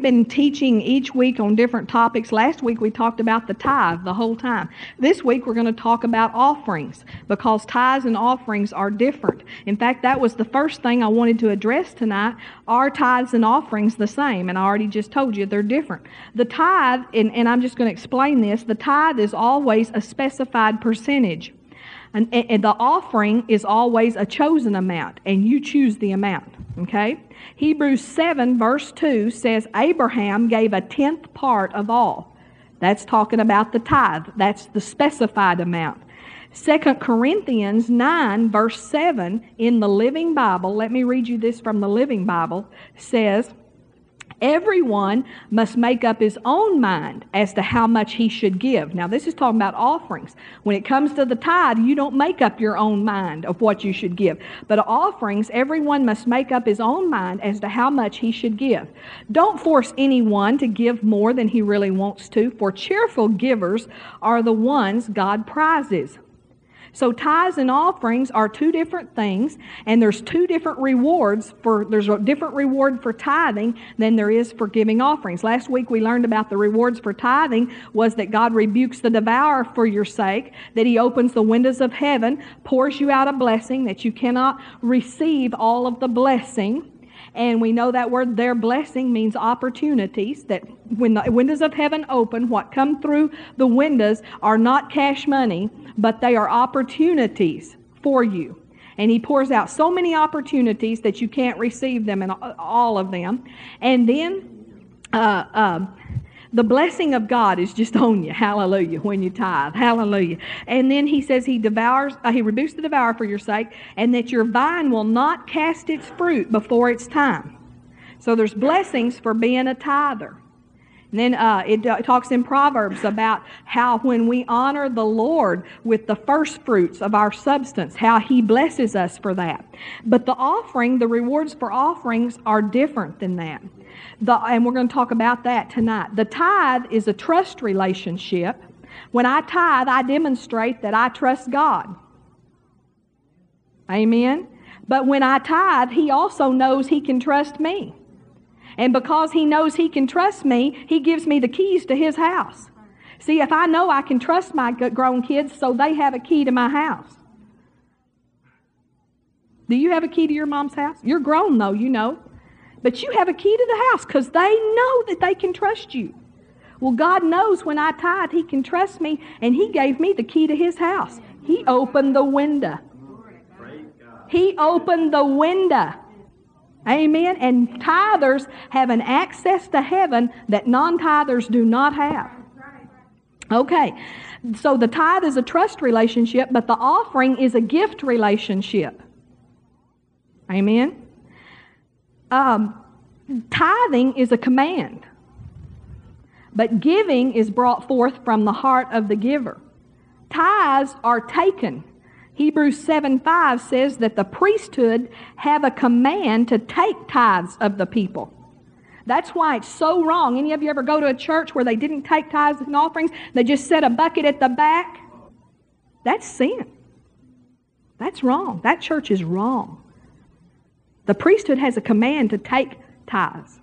we've been teaching each week on different topics. Last week we talked about the tithe the whole time. This week we're going to talk about offerings because tithes and offerings are different. In fact, that was the first thing I wanted to address tonight. Are tithes and offerings the same? And I already just told you they're different. The tithe, and, and I'm just going to explain this, the tithe is always a specified percentage. And, and, the offering is always a chosen amount, and you choose the amount. Okay? Hebrews 7, verse 2 says, Abraham gave a tenth part of all. That's talking about the tithe. That's the specified amount. 2 Corinthians 9, verse 7 in the Living Bible, let me read you this from the Living Bible, says, Everyone must make up his own mind as to how much he should give. Now, this is talking about offerings. When it comes to the tithe, you don't make up your own mind of what you should give. But offerings, everyone must make up his own mind as to how much he should give. Don't force anyone to give more than he really wants to, for cheerful givers are the ones God prizes. So tithes and offerings are two different things, and there's two different rewards for there's a different reward for tithing than there is for giving offerings. Last week we learned about the rewards for tithing was that God rebukes the devourer for your sake, that he opens the windows of heaven, pours you out a blessing that you cannot receive all of the blessing. And we know that word their blessing means opportunities, that when the windows of heaven open, what come through the windows are not cash money, but they are opportunities for you. And he pours out so many opportunities that you can't receive them and all of them. And then uh, uh, the blessing of God is just on you. Hallelujah. When you tithe. Hallelujah. And then he says he devours, uh, he rebukes the devourer for your sake, and that your vine will not cast its fruit before its time. So there's blessings for being a tither. And then uh, it, uh, talks in Proverbs about how when we honor the Lord with the first fruits of our substance, how He blesses us for that. But the offering, the rewards for offerings are different than that. The, and we're going to talk about that tonight. The tithe is a trust relationship. When I tithe, I demonstrate that I trust God. Amen. But when I tithe, He also knows He can trust me. And because he knows he can trust me, he gives me the keys to his house. See, if I know I can trust my grown kids, so they have a key to my house. Do you have a key to your mom's house? You're grown, though, you know. But you have a key to the house because they know that they can trust you. Well, God knows when I tithe, He can trust me, and He gave me the key to His house. He opened the window. He opened the window. Amen. And tithers have an access to heaven that non tithers do not have. Okay. So the tithe is a trust relationship, but the offering is a gift relationship. Amen. Um, tithing is a command, but giving is brought forth from the heart of the giver. Tithes are taken Hebrews 7 5 says that the priesthood have a command to take tithes of the people. That's why it's so wrong. Any of you ever go to a church where they didn't take tithes and offerings? They just set a bucket at the back? That's sin. That's wrong. That church is wrong. The priesthood has a command to take tithes,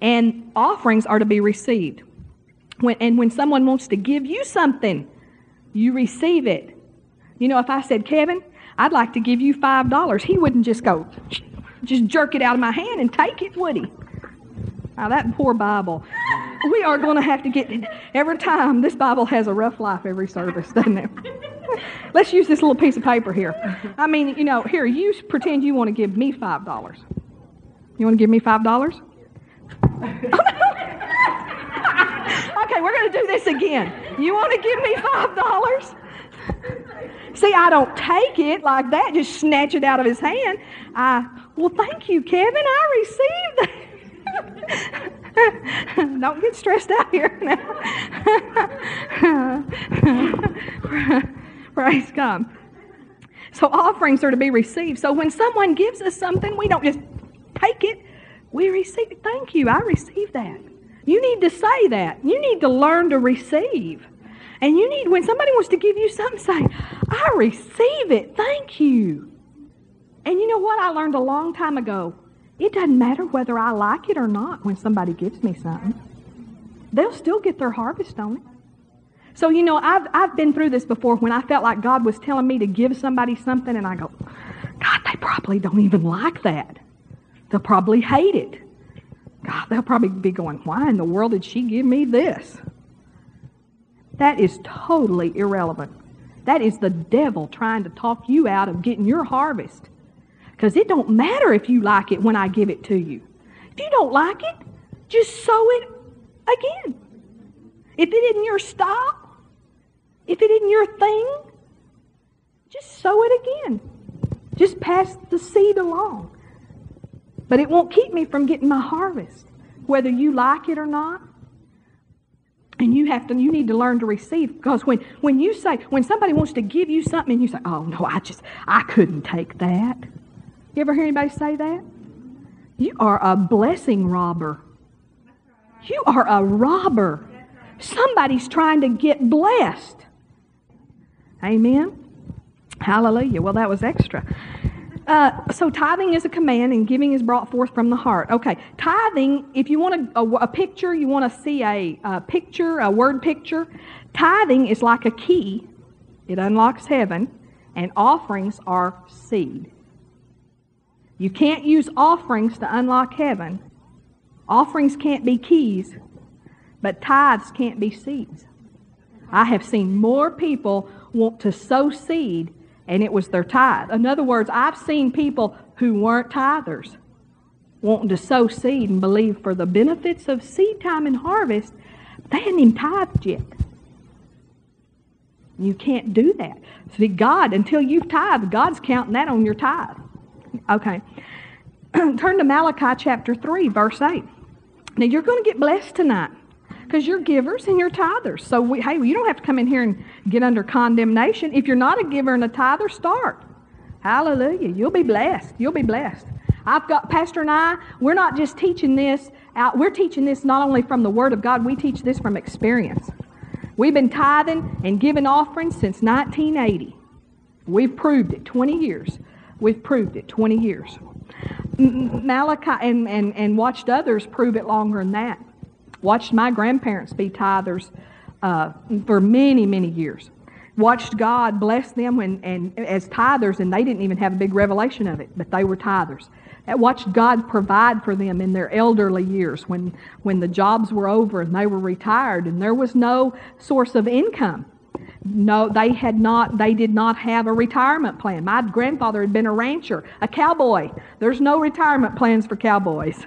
and offerings are to be received. When, and when someone wants to give you something, you receive it. You know, if I said, Kevin, I'd like to give you $5, he wouldn't just go, just jerk it out of my hand and take it, would he? Now, that poor Bible. We are going to have to get, every time, this Bible has a rough life every service, doesn't it? Let's use this little piece of paper here. I mean, you know, here, you pretend you want to give me $5. You want to give me $5? okay, we're going to do this again. You want to give me $5? See, I don't take it like that, just snatch it out of his hand. I, well, thank you, Kevin. I received that. don't get stressed out here now. Praise God. So offerings are to be received. So when someone gives us something, we don't just take it. We receive it. Thank you. I receive that. You need to say that. You need to learn to receive. And you need, when somebody wants to give you something, say, I receive it. Thank you. And you know what I learned a long time ago? It doesn't matter whether I like it or not when somebody gives me something. They'll still get their harvest on it. So, you know, I've, I've been through this before when I felt like God was telling me to give somebody something, and I go, God, they probably don't even like that. They'll probably hate it. God, they'll probably be going, Why in the world did she give me this? That is totally irrelevant. That is the devil trying to talk you out of getting your harvest. Because it don't matter if you like it when I give it to you. If you don't like it, just sow it again. If it isn't your style, if it isn't your thing, just sow it again. Just pass the seed along. But it won't keep me from getting my harvest, whether you like it or not. And you have to, you need to learn to receive. Because when, when you say, when somebody wants to give you something and you say, oh no, I just, I couldn't take that. You ever hear anybody say that? You are a blessing robber. You are a robber. Somebody's trying to get blessed. Amen. Hallelujah. Well, that was extra. Uh, so tithing is a command and giving is brought forth from the heart. Okay, tithing, if you want a, a, a picture, you want to see a, a picture, a word picture, tithing is like a key. It unlocks heaven, and offerings are seed. You can't use offerings to unlock heaven. Offerings can't be keys, but tithes can't be seeds. I have seen more people want to sow seed and it was their tithe. In other words, I've seen people who weren't tithers wanting to sow seed and believe for the benefits of seed time and harvest, they hadn't even tithed yet. You can't do that. See, God, until you've tithed, God's counting that on your tithe. Okay. Turn to Malachi chapter 3, verse 8. Now, you're going to get blessed tonight because you're givers and you're tithers. So, we, hey, you don't have to come in here and get under condemnation. If you're not a giver and a tither, start. Hallelujah. You'll be blessed. You'll be blessed. I've got, Pastor and I, we're not just teaching this out, we're teaching this not only from the Word of God, we teach this from experience. We've been tithing and giving offerings since 1980. We've proved it 20 years. We've proved it 20 years. Malachi and, and, and watched others prove it longer than that. Watched my grandparents be tithers uh, for many, many years. Watched God bless them when, and as tithers, and they didn't even have a big revelation of it, but they were tithers. I watched God provide for them in their elderly years when, when the jobs were over and they were retired and there was no source of income. No, they had not, they did not have a retirement plan. My grandfather had been a rancher, a cowboy. There's no retirement plans for cowboys.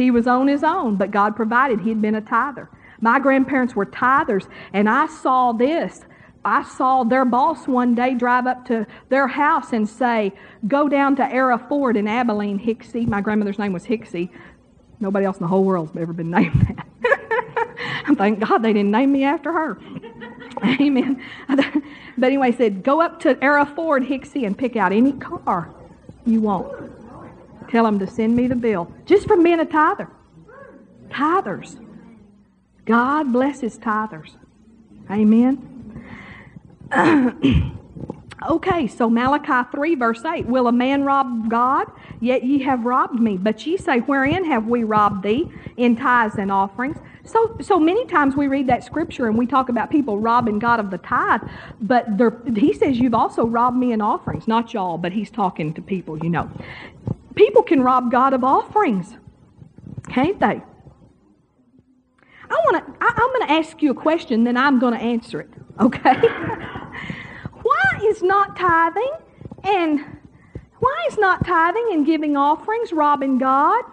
He was on his own, but God provided. He'd been a tither. My grandparents were tithers, and I saw this. I saw their boss one day drive up to their house and say, Go down to Era Ford in Abilene, Hixie. My grandmother's name was Hixie. Nobody else in the whole world's ever been named that. Thank God they didn't name me after her. Amen. But anyway, he said, Go up to Era Ford, Hixie, and pick out any car you want. Tell them to send me the bill just from being a tither. Tithers. God blesses tithers. Amen. okay, so Malachi 3, verse 8 Will a man rob God? Yet ye have robbed me. But ye say, Wherein have we robbed thee? In tithes and offerings. So, so many times we read that scripture and we talk about people robbing God of the tithe, but he says, You've also robbed me in offerings. Not y'all, but he's talking to people, you know. People can rob God of offerings, can't they? I want to. I'm going to ask you a question, then I'm going to answer it. Okay? why is not tithing and why is not tithing and giving offerings robbing God?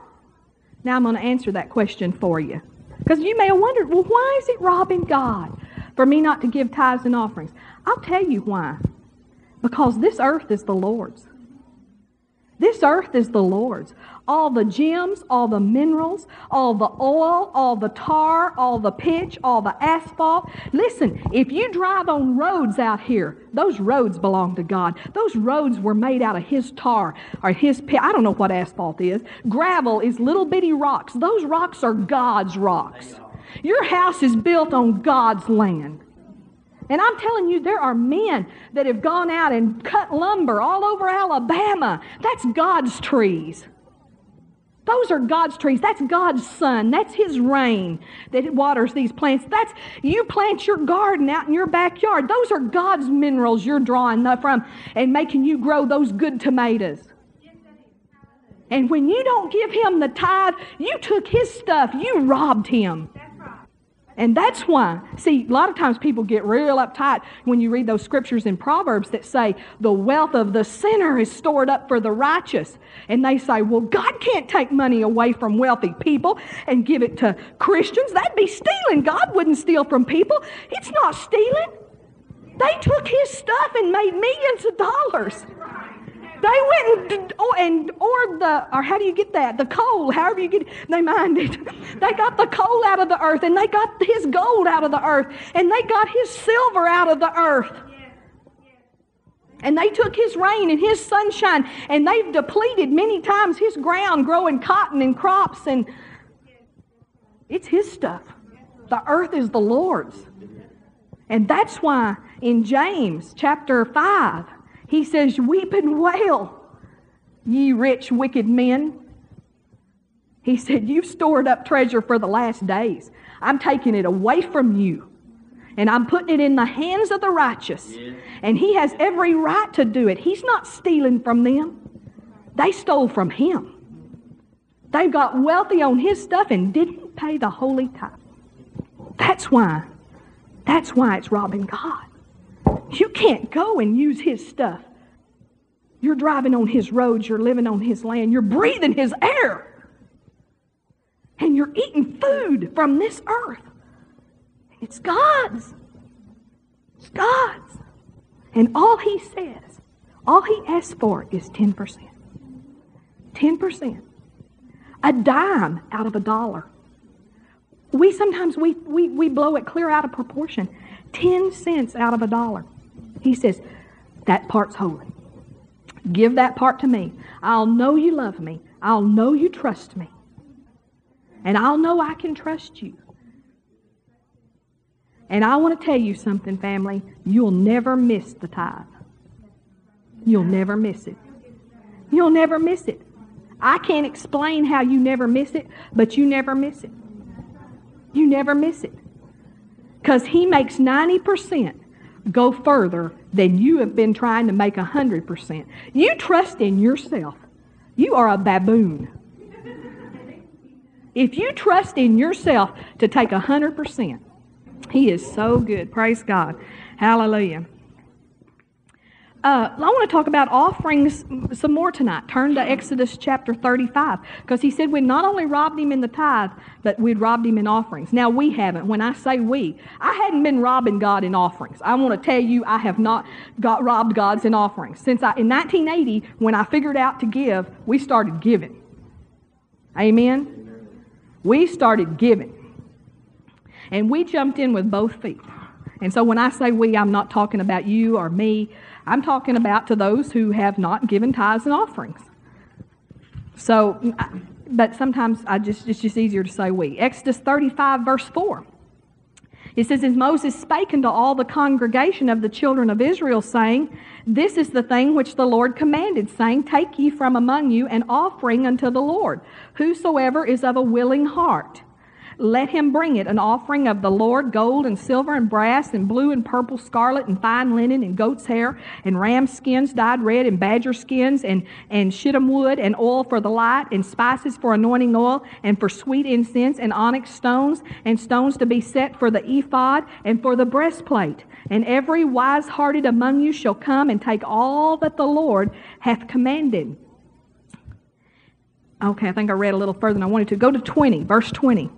Now I'm going to answer that question for you. Because you may have wondered, well, why is it robbing God for me not to give tithes and offerings? I'll tell you why. Because this earth is the Lord's. This earth is the Lord's. All the gems, all the minerals, all the oil, all the tar, all the pitch, all the asphalt. Listen, if you drive on roads out here, those roads belong to God. Those roads were made out of His tar or His. I don't know what asphalt is. Gravel is little bitty rocks. Those rocks are God's rocks. Your house is built on God's land. And I'm telling you, there are men that have gone out and cut lumber all over Alabama. That's God's trees. Those are God's trees. That's God's sun. That's His rain that waters these plants. That's you plant your garden out in your backyard. Those are God's minerals you're drawing from and making you grow those good tomatoes. And when you don't give Him the tithe, you took His stuff. You robbed Him. And that's why, see, a lot of times people get real uptight when you read those scriptures in Proverbs that say the wealth of the sinner is stored up for the righteous. And they say, well, God can't take money away from wealthy people and give it to Christians. That'd be stealing. God wouldn't steal from people. It's not stealing. They took his stuff and made millions of dollars. They went and, oh, and or the, or how do you get that? The coal, however you get it, they mined it. They got the coal out of the earth and they got his gold out of the earth and they got his silver out of the earth. And they took his rain and his sunshine and they've depleted many times his ground growing cotton and crops and it's his stuff. The earth is the Lord's. And that's why in James chapter 5, he says, Weep and wail, ye rich, wicked men. He said, You've stored up treasure for the last days. I'm taking it away from you. And I'm putting it in the hands of the righteous. Yeah. And he has every right to do it. He's not stealing from them. They stole from him. They got wealthy on his stuff and didn't pay the holy tithe. That's why. That's why it's robbing God. You can't go and use his stuff. You're driving on his roads, you're living on his land, you're breathing his air. And you're eating food from this earth. It's God's. It's God's. And all he says, all he asks for is 10%. 10%. A dime out of a dollar. We sometimes we, we, we blow it clear out of proportion. 10 cents out of a dollar. He says, that part's holy. Give that part to me. I'll know you love me. I'll know you trust me. And I'll know I can trust you. And I want to tell you something, family. You'll never miss the tithe. You'll never miss it. You'll never miss it. I can't explain how you never miss it, but you never miss it. You never miss it. Because He makes 90% go further than you have been trying to make 100%. You trust in yourself. You are a baboon. If you trust in yourself to take 100%, He is so good. Praise God. Hallelujah. Uh, I want to talk about offerings some more tonight. Turn to Exodus chapter 35 because he said we not only robbed him in the tithe, but we'd robbed him in offerings. Now we haven't. When I say we, I hadn't been robbing God in offerings. I want to tell you, I have not got robbed God's in offerings since I, in 1980 when I figured out to give. We started giving. Amen. We started giving, and we jumped in with both feet. And so when I say we, I'm not talking about you or me. I'm talking about to those who have not given tithes and offerings. So, but sometimes I just, it's just easier to say we. Exodus 35, verse 4. It says, As Moses spake unto all the congregation of the children of Israel, saying, This is the thing which the Lord commanded, saying, Take ye from among you an offering unto the Lord, whosoever is of a willing heart. Let him bring it, an offering of the Lord, gold and silver and brass and blue and purple, scarlet and fine linen and goat's hair and ram skins dyed red and badger skins and, and shittim wood and oil for the light and spices for anointing oil and for sweet incense and onyx stones and stones to be set for the ephod and for the breastplate. And every wise hearted among you shall come and take all that the Lord hath commanded. Okay, I think I read a little further than I wanted to. Go to 20, verse 20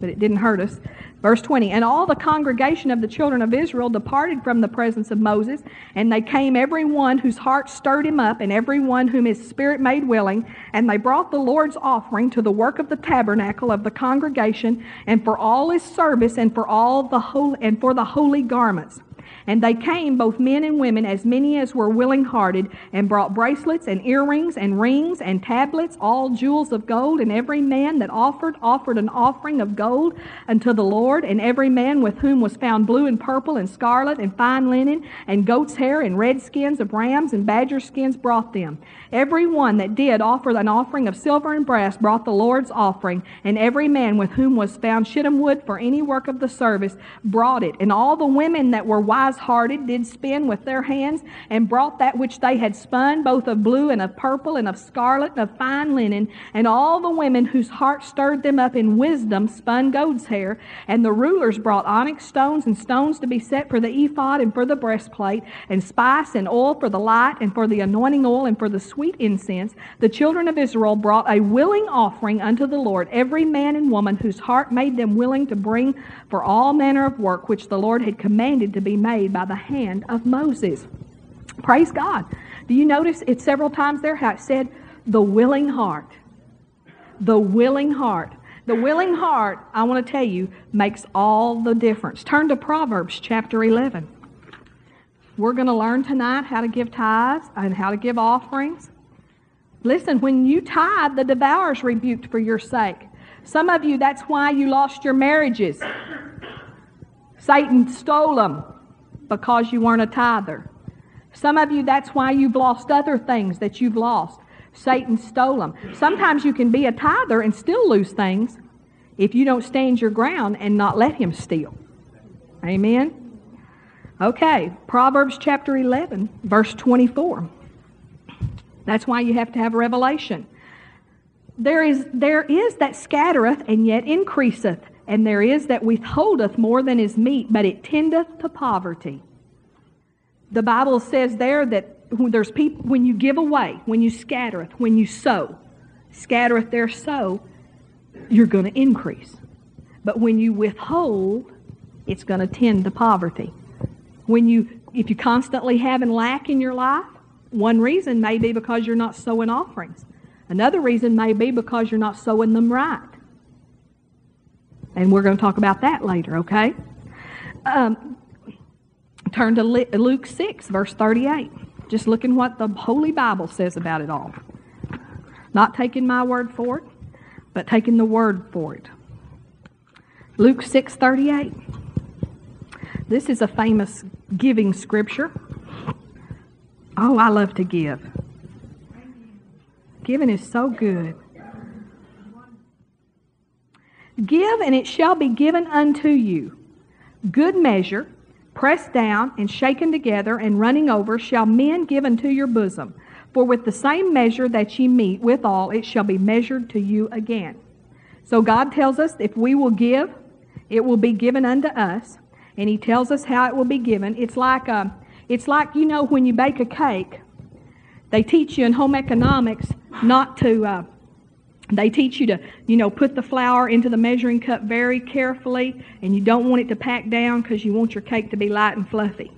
but it didn't hurt us. Verse 20 And all the congregation of the children of Israel departed from the presence of Moses, and they came every one whose heart stirred him up, and every one whom his spirit made willing, and they brought the Lord's offering to the work of the tabernacle of the congregation, and for all his service, and for all the holy, and for the holy garments. And they came, both men and women, as many as were willing hearted, and brought bracelets and earrings and rings and tablets, all jewels of gold. And every man that offered, offered an offering of gold unto the Lord. And every man with whom was found blue and purple and scarlet and fine linen and goat's hair and red skins of rams and badger skins brought them. Every one that did offer an offering of silver and brass brought the Lord's offering. And every man with whom was found shittim wood for any work of the service brought it. And all the women that were wise hearted did spin with their hands and brought that which they had spun, both of blue and of purple and of scarlet and of fine linen. And all the women whose hearts stirred them up in wisdom spun goat's hair. And the rulers brought onyx stones and stones to be set for the ephod and for the breastplate, and spice and oil for the light, and for the anointing oil, and for the sweet incense. The children of Israel brought a willing offering unto the Lord, every man and woman whose heart made them willing to bring for all manner of work which the Lord had commanded to be made by the hand of Moses. Praise God. Do you notice it several times there how it said, the willing heart? The willing heart. The willing heart, I want to tell you, makes all the difference. Turn to Proverbs chapter 11. We're going to learn tonight how to give tithes and how to give offerings. Listen, when you tithe, the devourer's rebuked for your sake. Some of you, that's why you lost your marriages. Satan stole them because you weren't a tither. Some of you, that's why you've lost other things that you've lost. Satan stole them. Sometimes you can be a tither and still lose things if you don't stand your ground and not let him steal. Amen? Okay, Proverbs chapter 11, verse 24. That's why you have to have revelation. There is, there is that scattereth and yet increaseth, and there is that withholdeth more than is meet, but it tendeth to poverty. The Bible says there that when there's people when you give away, when you scattereth, when you sow, scattereth there sow, you're going to increase. But when you withhold, it's going to tend to poverty. When you if you constantly having lack in your life, one reason may be because you're not sowing offerings. Another reason may be because you're not sowing them right. And we're going to talk about that later, okay? Um, turn to Luke 6, verse 38. Just looking what the Holy Bible says about it all. Not taking my word for it, but taking the word for it. Luke 6:38. This is a famous giving scripture. Oh, I love to give. Giving is so good. Give, and it shall be given unto you. Good measure, pressed down and shaken together and running over, shall men give unto your bosom. For with the same measure that ye meet withal, it shall be measured to you again. So God tells us if we will give, it will be given unto us. And He tells us how it will be given. It's like a, it's like, you know, when you bake a cake, they teach you in home economics not to, uh, they teach you to, you know, put the flour into the measuring cup very carefully, and you don't want it to pack down because you want your cake to be light and fluffy.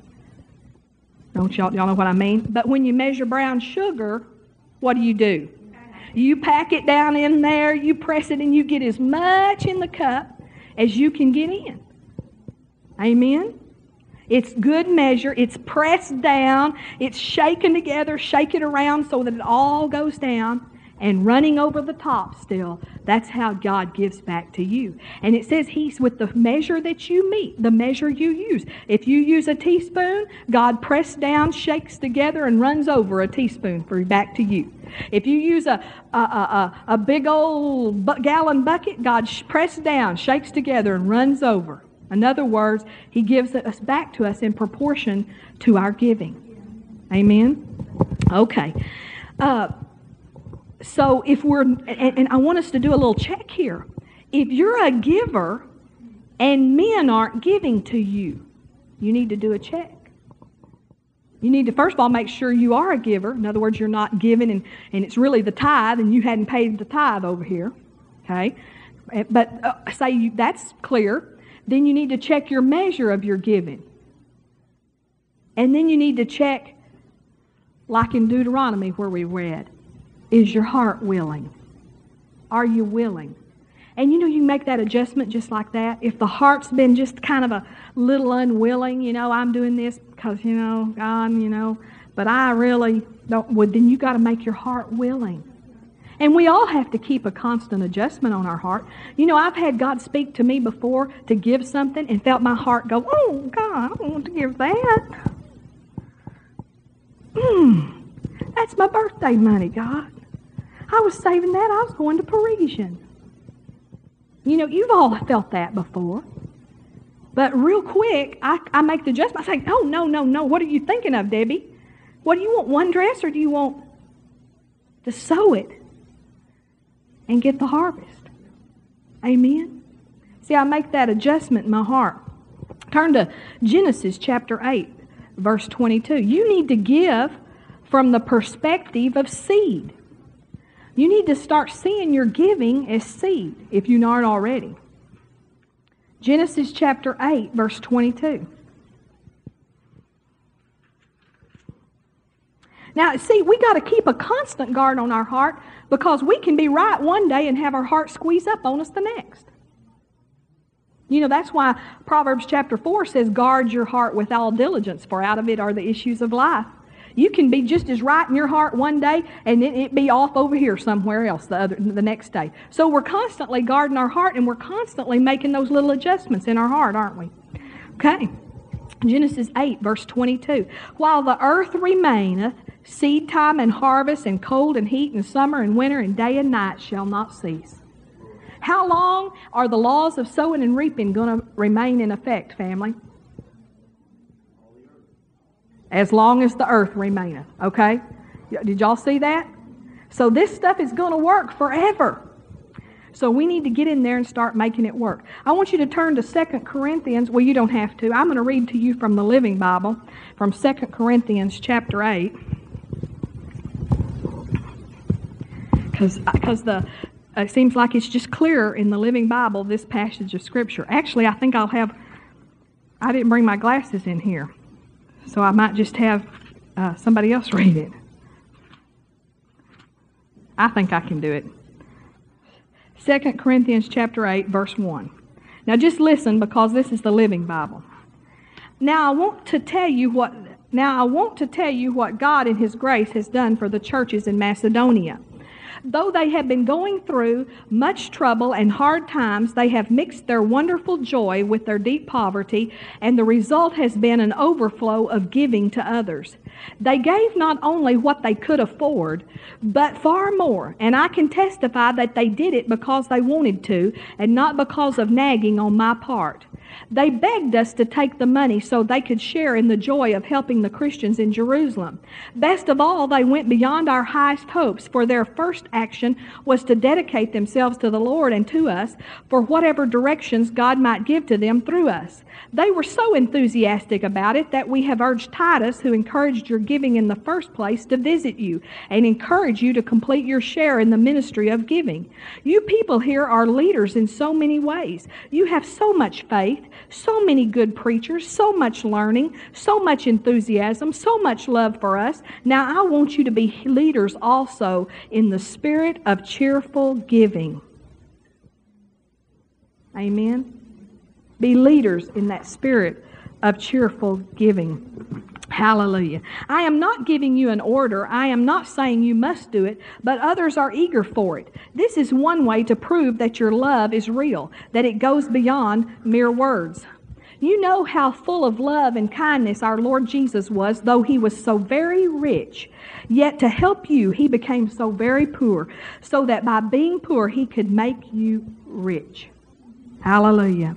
Don't y'all, y'all know what I mean? But when you measure brown sugar, what do you do? You pack it down in there, you press it, and you get as much in the cup as you can get in. Amen? It's good measure. It's pressed down. It's shaken together, shake it around so that it all goes down and running over the top still. That's how God gives back to you. And it says He's with the measure that you meet, the measure you use. If you use a teaspoon, God presses down, shakes together, and runs over a teaspoon for back to you. If you use a, a, a, a big old gallon bucket, God presses down, shakes together, and runs over. In other words, He gives us back to us in proportion to our giving. Amen? Okay. Uh, so if we're, and, and I want us to do a little check here. If you're a giver and men aren't giving to you, you need to do a check. You need to, first of all, make sure you are a giver. In other words, you're not giving and, and it's really the tithe and you hadn't paid the tithe over here. Okay? But uh, say you, that's clear then you need to check your measure of your giving. And then you need to check, like in Deuteronomy where we read, is your heart willing? Are you willing? And you know, you make that adjustment just like that. If the heart's been just kind of a little unwilling, you know, I'm doing this because, you know, God, you know, but I really don't, well, then you got to make your heart willing. And we all have to keep a constant adjustment on our heart. You know, I've had God speak to me before to give something and felt my heart go, oh, God, I don't want to give that. Hmm, that's my birthday money, God. I was saving that. I was going to Parisian. You know, you've all felt that before. But real quick, I, I make the adjustment. I say, oh, no, no, no. What are you thinking of, Debbie? What do you want, one dress, or do you want to sow it and get the harvest? Amen? See, I make that adjustment in my heart. Turn to Genesis chapter 8, verse 22. You need to give from the perspective of seed. You need to start seeing your giving as seed if you aren't already. Genesis chapter 8, verse 22. Now, see, we got to keep a constant guard on our heart because we can be right one day and have our heart squeeze up on us the next. You know, that's why Proverbs chapter 4 says, Guard your heart with all diligence, for out of it are the issues of life. You can be just as right in your heart one day and then it be off over here somewhere else the other the next day. So we're constantly guarding our heart and we're constantly making those little adjustments in our heart, aren't we? Okay. Genesis 8, verse 22. While the earth remaineth, seed time and harvest, and cold and heat, and summer and winter, and day and night shall not cease. How long are the laws of sowing and reaping going to remain in effect, family? As long as the earth remaineth. Okay? Did y'all see that? So this stuff is going to work forever. So we need to get in there and start making it work. I want you to turn to 2 Corinthians. Well, you don't have to. I'm going to read to you from the Living Bible from 2 Corinthians chapter 8. Because uh, the uh, it seems like it's just clearer in the Living Bible this passage of Scripture. Actually, I think I'll have I didn't bring my glasses in here. So I might just have uh, somebody else read it. I think I can do it. 2 Corinthians chapter 8 verse 1. Now just listen because this is the living Bible. Now I want to tell you what now I want to tell you what God in his grace has done for the churches in Macedonia. Though they have been going through much trouble and hard times, they have mixed their wonderful joy with their deep poverty, and the result has been an overflow of giving to others. They gave not only what they could afford, but far more, and I can testify that they did it because they wanted to, and not because of nagging on my part. They begged us to take the money so they could share in the joy of helping the Christians in Jerusalem. Best of all, they went beyond our highest hopes, for their first action was to dedicate themselves to the Lord and to us for whatever directions God might give to them through us. They were so enthusiastic about it that we have urged Titus, who encouraged your giving in the first place, to visit you and encourage you to complete your share in the ministry of giving. You people here are leaders in so many ways. You have so much faith, so many good preachers, so much learning, so much enthusiasm, so much love for us. Now I want you to be leaders also in the spirit of cheerful giving. Amen. Be leaders in that spirit of cheerful giving. Hallelujah. I am not giving you an order. I am not saying you must do it, but others are eager for it. This is one way to prove that your love is real, that it goes beyond mere words. You know how full of love and kindness our Lord Jesus was, though he was so very rich. Yet to help you, he became so very poor, so that by being poor, he could make you rich. Hallelujah.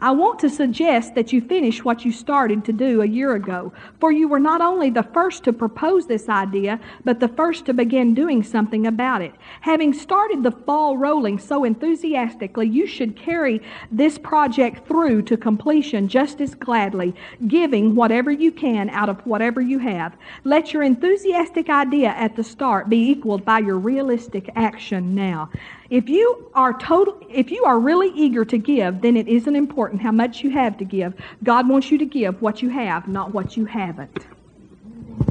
I want to suggest that you finish what you started to do a year ago, for you were not only the first to propose this idea, but the first to begin doing something about it. Having started the ball rolling so enthusiastically, you should carry this project through to completion just as gladly, giving whatever you can out of whatever you have. Let your enthusiastic idea at the start be equaled by your realistic action now. If you are total, if you are really eager to give, then it isn't important how much you have to give. God wants you to give what you have, not what you haven't.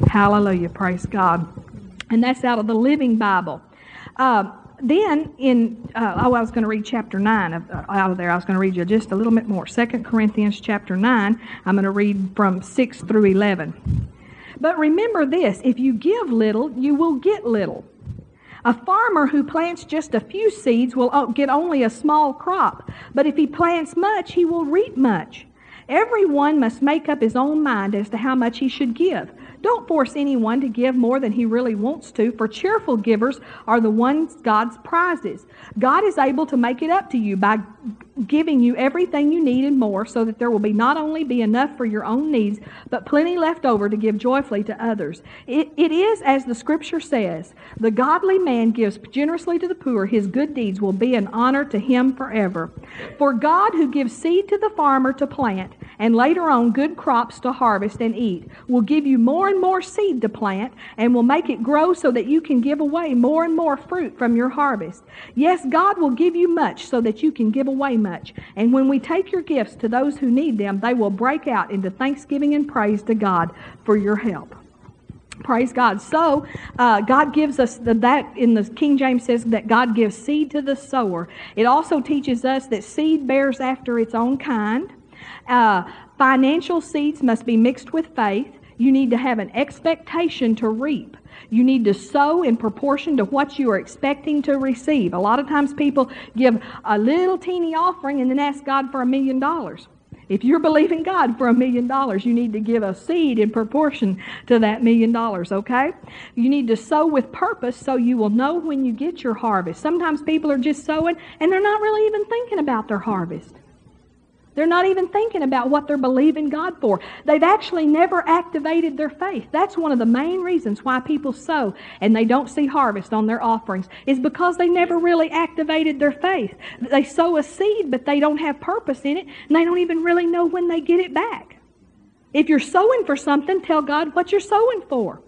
Hallelujah. Praise God. And that's out of the Living Bible. Uh, then in, uh, oh, I was going to read chapter 9 of, uh, out of there. I was going to read you just a little bit more. Second Corinthians chapter 9, I'm going to read from 6 through 11. But remember this if you give little, you will get little. A farmer who plants just a few seeds will get only a small crop, but if he plants much, he will reap much. Everyone must make up his own mind as to how much he should give. Don't force anyone to give more than he really wants to, for cheerful givers are the ones God's prizes. God is able to make it up to you by giving you everything you need and more so that there will be not only be enough for your own needs, but plenty left over to give joyfully to others. It, it is as the scripture says, the godly man gives generously to the poor, his good deeds will be an honor to him forever. For God who gives seed to the farmer to plant and later on good crops to harvest and eat will give you more and more seed to plant and will make it grow so that you can give away more and more fruit from your harvest. Yes, God will give you much so that you can give away much. And when we take your gifts to those who need them, they will break out into thanksgiving and praise to God for your help. Praise God. So, uh, God gives us the, that in the King James says that God gives seed to the sower. It also teaches us that seed bears after its own kind. Uh, financial seeds must be mixed with faith. You need to have an expectation to reap. You need to sow in proportion to what you are expecting to receive. A lot of times people give a little teeny offering and then ask God for a million dollars. If you're believing God for a million dollars, you need to give a seed in proportion to that million dollars, okay? You need to sow with purpose so you will know when you get your harvest. Sometimes people are just sowing and they're not really even thinking about their harvest. They're not even thinking about what they're believing God for. They've actually never activated their faith. That's one of the main reasons why people sow and they don't see harvest on their offerings is because they never really activated their faith. They sow a seed, but they don't have purpose in it, and they don't even really know when they get it back. If you're sowing for something, tell God what you're sowing for.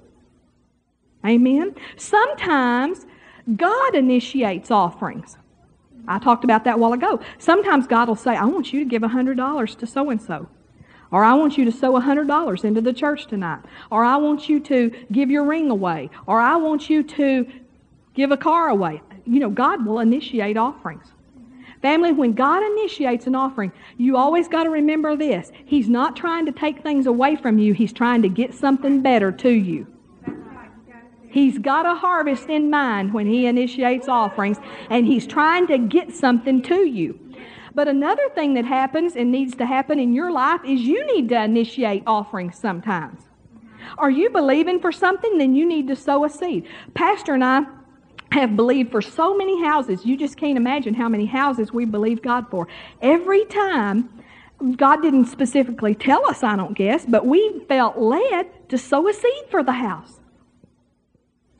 Amen. Sometimes God initiates offerings. I talked about that a while ago. Sometimes God will say, I want you to give $100 to so and so. Or I want you to sow $100 into the church tonight. Or I want you to give your ring away. Or I want you to give a car away. You know, God will initiate offerings. Family, when God initiates an offering, you always got to remember this. He's not trying to take things away from you, He's trying to get something better to you. He's got a harvest in mind when he initiates offerings, and he's trying to get something to you. But another thing that happens and needs to happen in your life is you need to initiate offerings sometimes. Are you believing for something? Then you need to sow a seed. Pastor and I have believed for so many houses. You just can't imagine how many houses we believe God for. Every time, God didn't specifically tell us, I don't guess, but we felt led to sow a seed for the house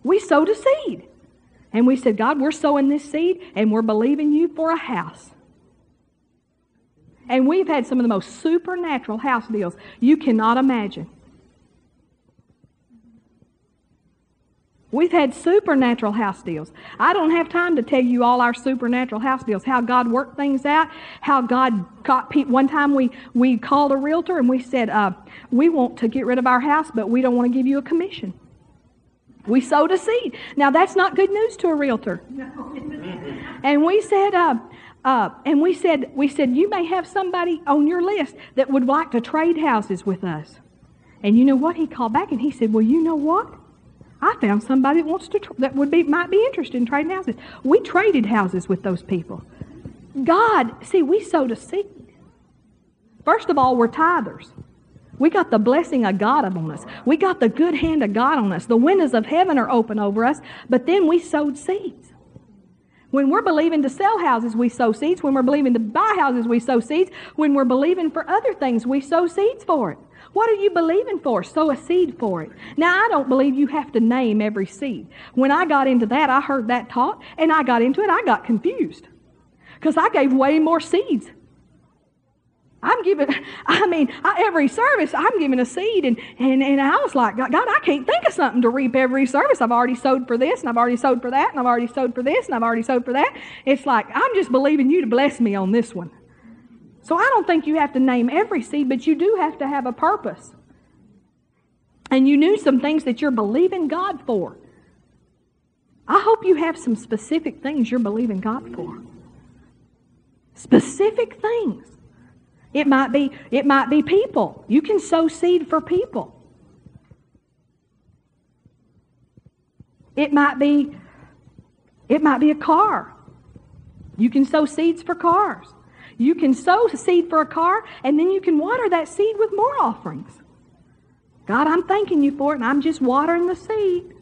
we sowed a seed. And we said, God, we're sowing this seed and we're believing you for a house. And we've had some of the most supernatural house deals you cannot imagine. We've had supernatural house deals. I don't have time to tell you all our supernatural house deals, how God worked things out, how God got people. One time we, we called a realtor and we said, uh, We want to get rid of our house, but we don't want to give you a commission. We sowed a seed. Now that's not good news to a realtor. and we said, uh, uh, and we said, we said, you may have somebody on your list that would like to trade houses with us. And you know what? He called back and he said, well, you know what? I found somebody that wants to tr- that would be might be interested in trading houses. We traded houses with those people. God, see, we sowed a seed. First of all, we're tithers. We got the blessing of God upon us. We got the good hand of God on us. The windows of heaven are open over us, but then we sowed seeds. When we're believing to sell houses, we sow seeds. When we're believing to buy houses, we sow seeds. When we're believing for other things, we sow seeds for it. What are you believing for? Sow a seed for it. Now, I don't believe you have to name every seed. When I got into that, I heard that taught, and I got into it, I got confused. Because I gave way more seeds I'm giving, I mean, I, every service, I'm giving a seed. And, and, and I was like, God, I can't think of something to reap every service. I've already sowed for this, and I've already sowed for that, and I've already sowed for this, and I've already sowed for that. It's like, I'm just believing you to bless me on this one. So I don't think you have to name every seed, but you do have to have a purpose. And you knew some things that you're believing God for. I hope you have some specific things you're believing God for. Specific things. It might be it might be people. You can sow seed for people. It might be it might be a car. You can sow seeds for cars. You can sow seed for a car, and then you can water that seed with more offerings. God, I'm thanking you for it, and I'm just watering the seed.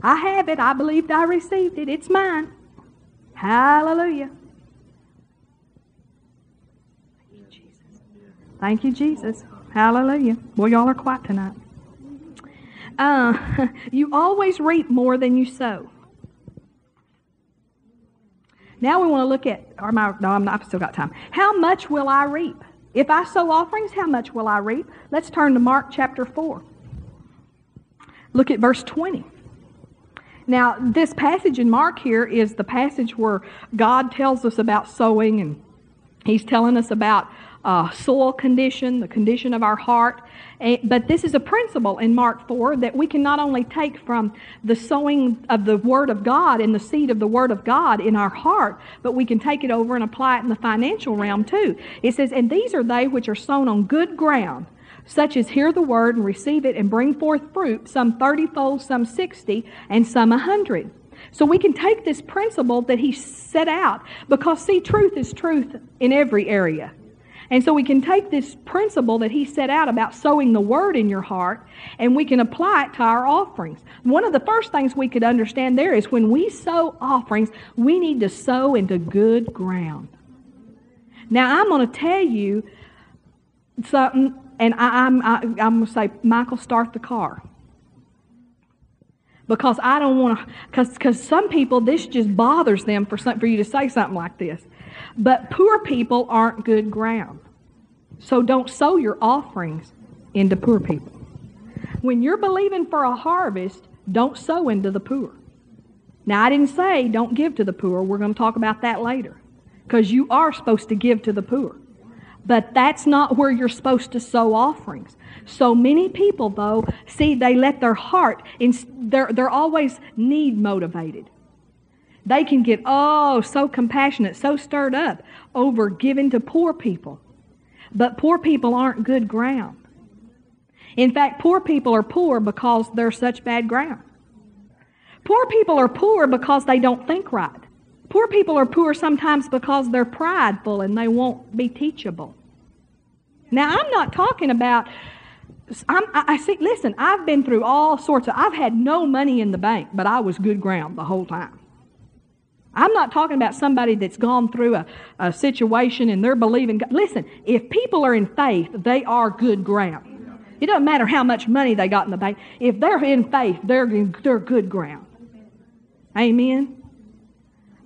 I have it. I believed I received it. It's mine. Hallelujah. Thank you, Jesus. Hallelujah. Well, y'all are quiet tonight. Uh, you always reap more than you sow. Now we want to look at, or my, no, I'm not, I've still got time. How much will I reap? If I sow offerings, how much will I reap? Let's turn to Mark chapter 4. Look at verse 20. Now, this passage in Mark here is the passage where God tells us about sowing, and He's telling us about uh, soil condition, the condition of our heart. But this is a principle in Mark 4 that we can not only take from the sowing of the Word of God and the seed of the Word of God in our heart, but we can take it over and apply it in the financial realm too. It says, And these are they which are sown on good ground, such as hear the Word and receive it and bring forth fruit, some thirtyfold, some sixty, and some a hundred. So we can take this principle that he set out because, see, truth is truth in every area. And so we can take this principle that he set out about sowing the word in your heart and we can apply it to our offerings. One of the first things we could understand there is when we sow offerings, we need to sow into good ground. Now, I'm going to tell you something, and I, am I, am going to say, Michael, start the car. Because I don't want to, because some people, this just bothers them for, some, for you to say something like this. But poor people aren't good ground. So don't sow your offerings into poor people. When you're believing for a harvest, don't sow into the poor. Now, I didn't say don't give to the poor. We're going to talk about that later. Because you are supposed to give to the poor. But that's not where you're supposed to sow offerings. So many people, though, see, they let their heart, they're, they're always need motivated. They can get, oh, so compassionate, so stirred up over giving to poor people. But poor people aren't good ground. In fact, poor people are poor because they're such bad ground. Poor people are poor because they don't think right. Poor people are poor sometimes because they're prideful and they won't be teachable. Now, I'm not talking about I'm, i see. Listen, I've been through all sorts of. I've had no money in the bank, but I was good ground the whole time. I'm not talking about somebody that's gone through a, a situation and they're believing. God. Listen, if people are in faith, they are good ground. It doesn't matter how much money they got in the bank. If they're in faith, they're, they're good ground. Amen.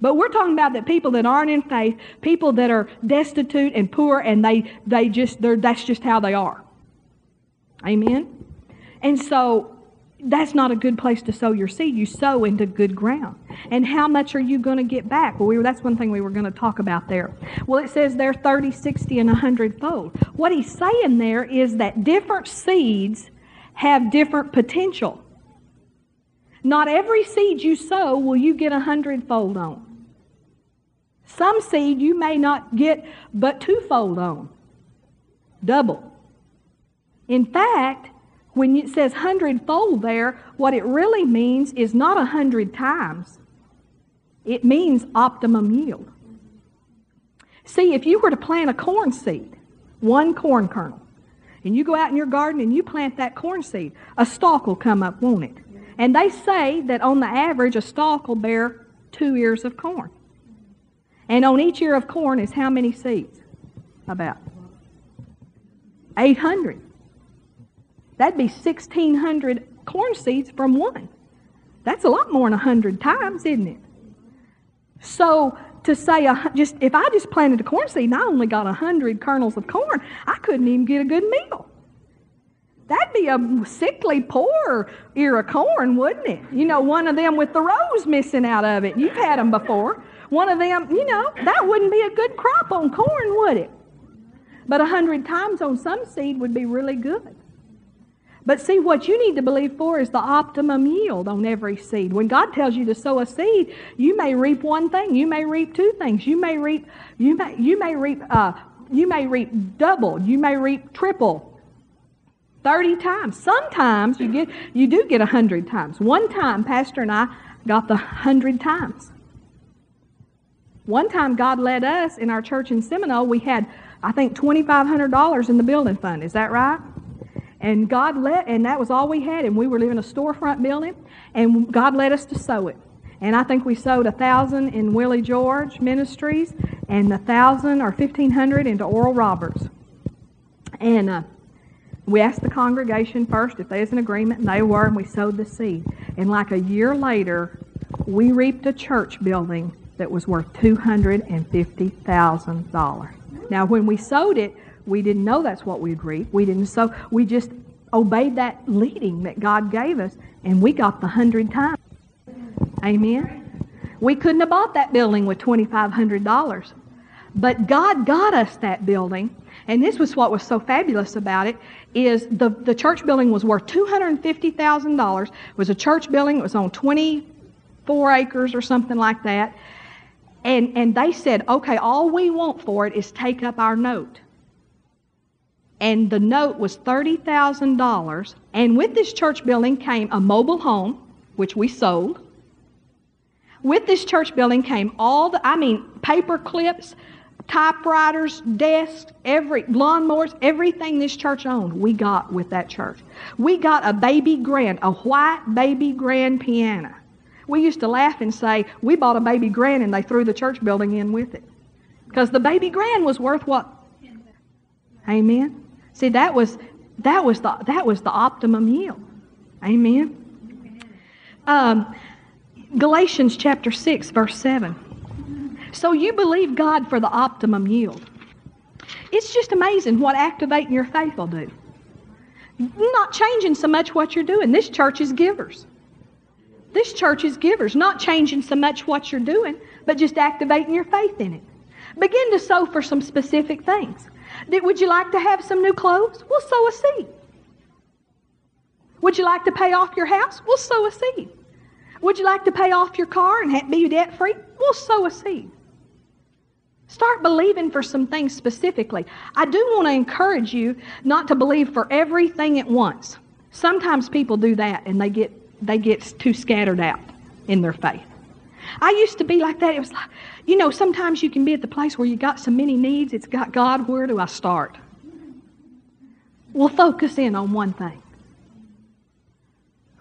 But we're talking about that people that aren't in faith, people that are destitute and poor, and they they just they're that's just how they are. Amen. And so that's not a good place to sow your seed. You sow into good ground. And how much are you going to get back? Well, we were, that's one thing we were going to talk about there. Well, it says there 30, 60, and 100 fold. What he's saying there is that different seeds have different potential. Not every seed you sow will you get a hundredfold on. Some seed you may not get but twofold on. Double. In fact, when it says hundredfold there, what it really means is not a hundred times. It means optimum yield. See, if you were to plant a corn seed, one corn kernel, and you go out in your garden and you plant that corn seed, a stalk will come up, won't it? And they say that on the average, a stalk will bear two ears of corn. And on each ear of corn is how many seeds? About 800. That'd be 1,600 corn seeds from one. That's a lot more than 100 times, isn't it? So to say, a, just if I just planted a corn seed and I only got 100 kernels of corn, I couldn't even get a good meal. That'd be a sickly, poor ear of corn, wouldn't it? You know, one of them with the rows missing out of it. You've had them before. One of them, you know, that wouldn't be a good crop on corn, would it? But a hundred times on some seed would be really good. But see, what you need to believe for is the optimum yield on every seed. When God tells you to sow a seed, you may reap one thing. You may reap two things. You may reap, you may, you may reap, uh, you may reap double. You may reap triple. 30 times. Sometimes you get, you do get a hundred times. One time, Pastor and I got the hundred times. One time, God led us in our church in Seminole. We had, I think, $2,500 in the building fund. Is that right? And God let, and that was all we had, and we were living in a storefront building, and God led us to sow it. And I think we sowed a thousand in Willie George Ministries, and a thousand or fifteen hundred into Oral Roberts. And uh, we asked the congregation first if there's an agreement, and they were, and we sowed the seed. And like a year later, we reaped a church building that was worth $250,000. Now, when we sowed it, we didn't know that's what we'd reap. We didn't sow. We just obeyed that leading that God gave us, and we got the hundred times. Amen. We couldn't have bought that building with $2,500. But God got us that building. And this was what was so fabulous about it is the, the church building was worth $250,000. It was a church building. It was on 24 acres or something like that. And, and they said, okay, all we want for it is take up our note. And the note was $30,000. And with this church building came a mobile home, which we sold. With this church building came all the, I mean, paper clips, typewriters, desks, every lawnmowers, everything this church owned, we got with that church. We got a baby grand, a white baby grand piano. We used to laugh and say, we bought a baby grand and they threw the church building in with it. Because the baby grand was worth what? Amen. See, that was that was the that was the optimum yield. Amen. Um, Galatians chapter six, verse seven. So you believe God for the optimum yield. It's just amazing what activating your faith will do. Not changing so much what you're doing. This church is givers. This church is givers, not changing so much what you're doing, but just activating your faith in it. Begin to sow for some specific things. Would you like to have some new clothes? We'll sow a seed. Would you like to pay off your house? We'll sow a seed. Would you like to pay off your car and be debt free? We'll sow a seed. Start believing for some things specifically. I do want to encourage you not to believe for everything at once. Sometimes people do that and they get they get too scattered out in their faith. I used to be like that. It was like, you know, sometimes you can be at the place where you got so many needs, it's got God, where do I start? Well, focus in on one thing.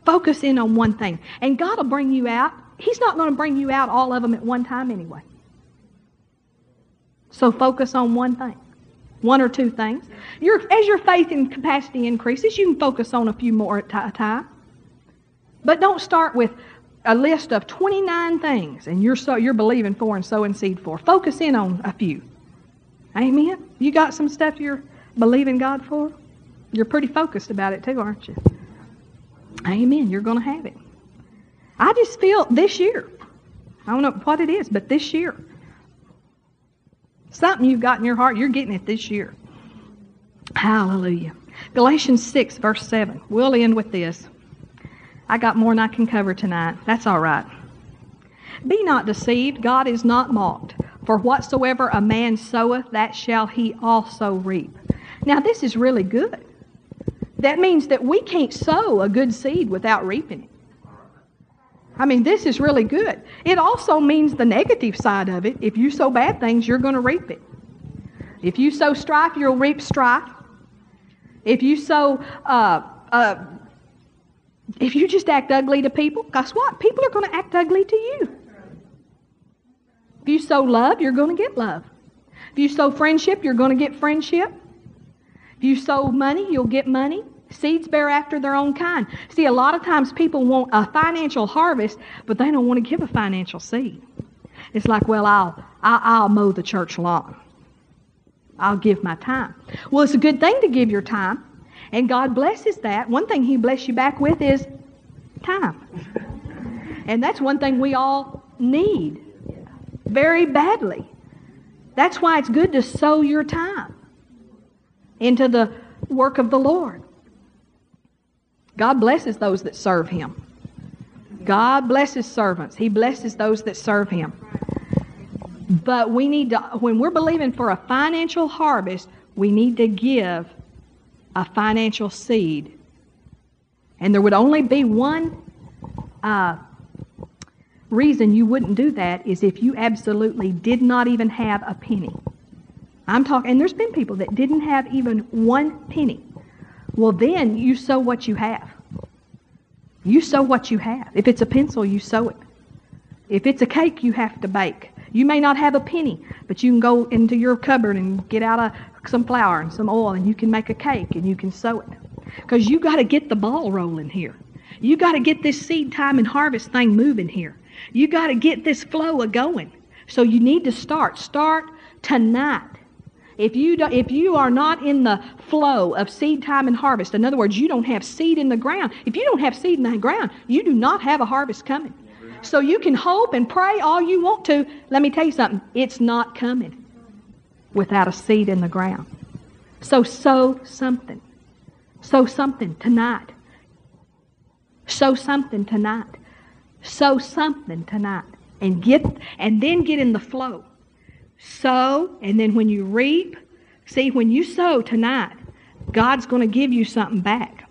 Focus in on one thing. And God will bring you out. He's not going to bring you out all of them at one time anyway. So focus on one thing. One or two things. Your, as your faith and capacity increases, you can focus on a few more at a time. But don't start with a list of 29 things and you're so you're believing for and sowing seed for. Focus in on a few. Amen. You got some stuff you're believing God for? You're pretty focused about it too, aren't you? Amen. You're going to have it. I just feel this year. I don't know what it is, but this year. Something you've got in your heart, you're getting it this year. Hallelujah. Galatians 6, verse 7. We'll end with this. I got more than I can cover tonight. That's all right. Be not deceived, God is not mocked. For whatsoever a man soweth, that shall he also reap. Now, this is really good. That means that we can't sow a good seed without reaping it. I mean, this is really good. It also means the negative side of it. If you sow bad things, you're going to reap it. If you sow strife, you'll reap strife. If you sow uh, uh, if you just act ugly to people, guess what? People are going to act ugly to you. If you sow love, you're going to get love. If you sow friendship, you're going to get friendship. If you sow money, you'll get money. Seeds bear after their own kind. See, a lot of times people want a financial harvest, but they don't want to give a financial seed. It's like, well, I'll, I'll, I'll mow the church lawn. I'll give my time. Well, it's a good thing to give your time, and God blesses that. One thing He bless you back with is time. And that's one thing we all need very badly. That's why it's good to sow your time into the work of the Lord. God blesses those that serve Him. God blesses servants. He blesses those that serve Him. But we need to, when we're believing for a financial harvest, we need to give a financial seed. And there would only be one uh, reason you wouldn't do that is if you absolutely did not even have a penny. I'm talking, and there's been people that didn't have even one penny. Well, then you sow what you have. You sow what you have. If it's a pencil, you sow it. If it's a cake, you have to bake. You may not have a penny, but you can go into your cupboard and get out a, some flour and some oil, and you can make a cake and you can sow it. Because you got to get the ball rolling here. You got to get this seed time and harvest thing moving here. You got to get this flow a going. So you need to start. Start tonight. If you, do, if you are not in the flow of seed time and harvest, in other words, you don't have seed in the ground. If you don't have seed in the ground, you do not have a harvest coming. So you can hope and pray all you want to. Let me tell you something. It's not coming without a seed in the ground. So sow something. Sow something tonight. Sow something tonight. Sow something tonight. And get and then get in the flow. Sow, and then when you reap, see when you sow tonight, God's going to give you something back.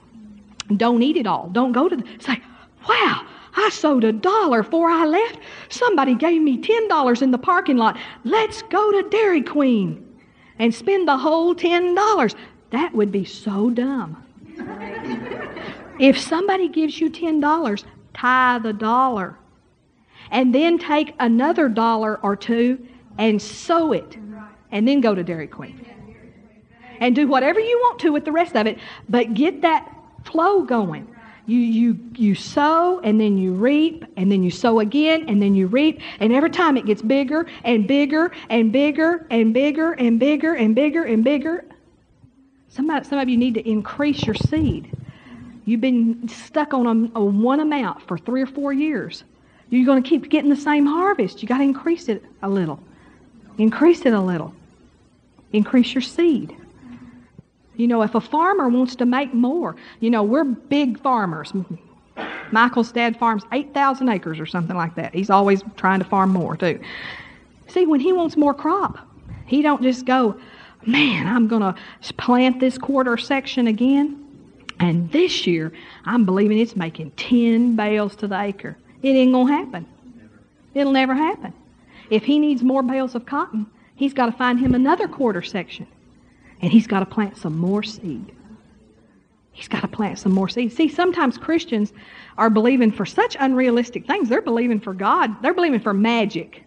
Don't eat it all. Don't go to the, say, wow, I sowed a dollar before I left. Somebody gave me $10 in the parking lot. Let's go to Dairy Queen and spend the whole $10. That would be so dumb. if somebody gives you $10, tithe a dollar. And then take another dollar or two and sow it. And then go to Dairy Queen. And do whatever you want to with the rest of it, but get that flow going. You, you, you sow and then you reap and then you sow again and then you reap. And every time it gets bigger and bigger and bigger and bigger and bigger and bigger and bigger. Somebody, some of you need to increase your seed. You've been stuck on a, a one amount for three or four years. You're going to keep getting the same harvest. You got to increase it a little. Increase it a little. Increase your seed. You know, if a farmer wants to make more, you know, we're big farmers. Michael's dad farms 8,000 acres or something like that. He's always trying to farm more, too. See, when he wants more crop, he don't just go, man, I'm going to plant this quarter section again. And this year, I'm believing it's making 10 bales to the acre. It ain't going to happen. It'll never happen. If he needs more bales of cotton, he's got to find him another quarter section. And he's got to plant some more seed. He's got to plant some more seed. See, sometimes Christians are believing for such unrealistic things. They're believing for God. They're believing for magic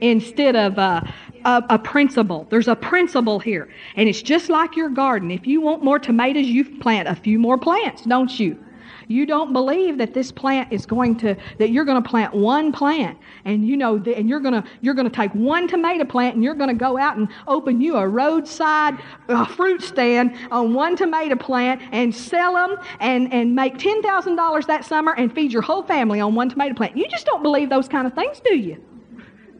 instead of uh, a, a, principle. There's a principle here. And it's just like your garden. If you want more tomatoes, you plant a few more plants, don't you? You don't believe that this plant is going to that you're going to plant one plant and you know that and you're going to you're going to take one tomato plant and you're going to go out and open you a roadside uh, fruit stand on one tomato plant and sell them and and make $10,000 that summer and feed your whole family on one tomato plant. You just don't believe those kind of things, do you?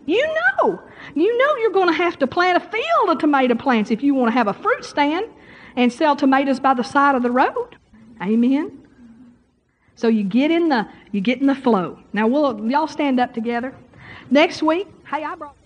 You know. You know you're going to have to plant a field of tomato plants if you want to have a fruit stand and sell tomatoes by the side of the road. Amen. So you get in the you get in the flow. Now we'll y'all stand up together. Next week, hey, I brought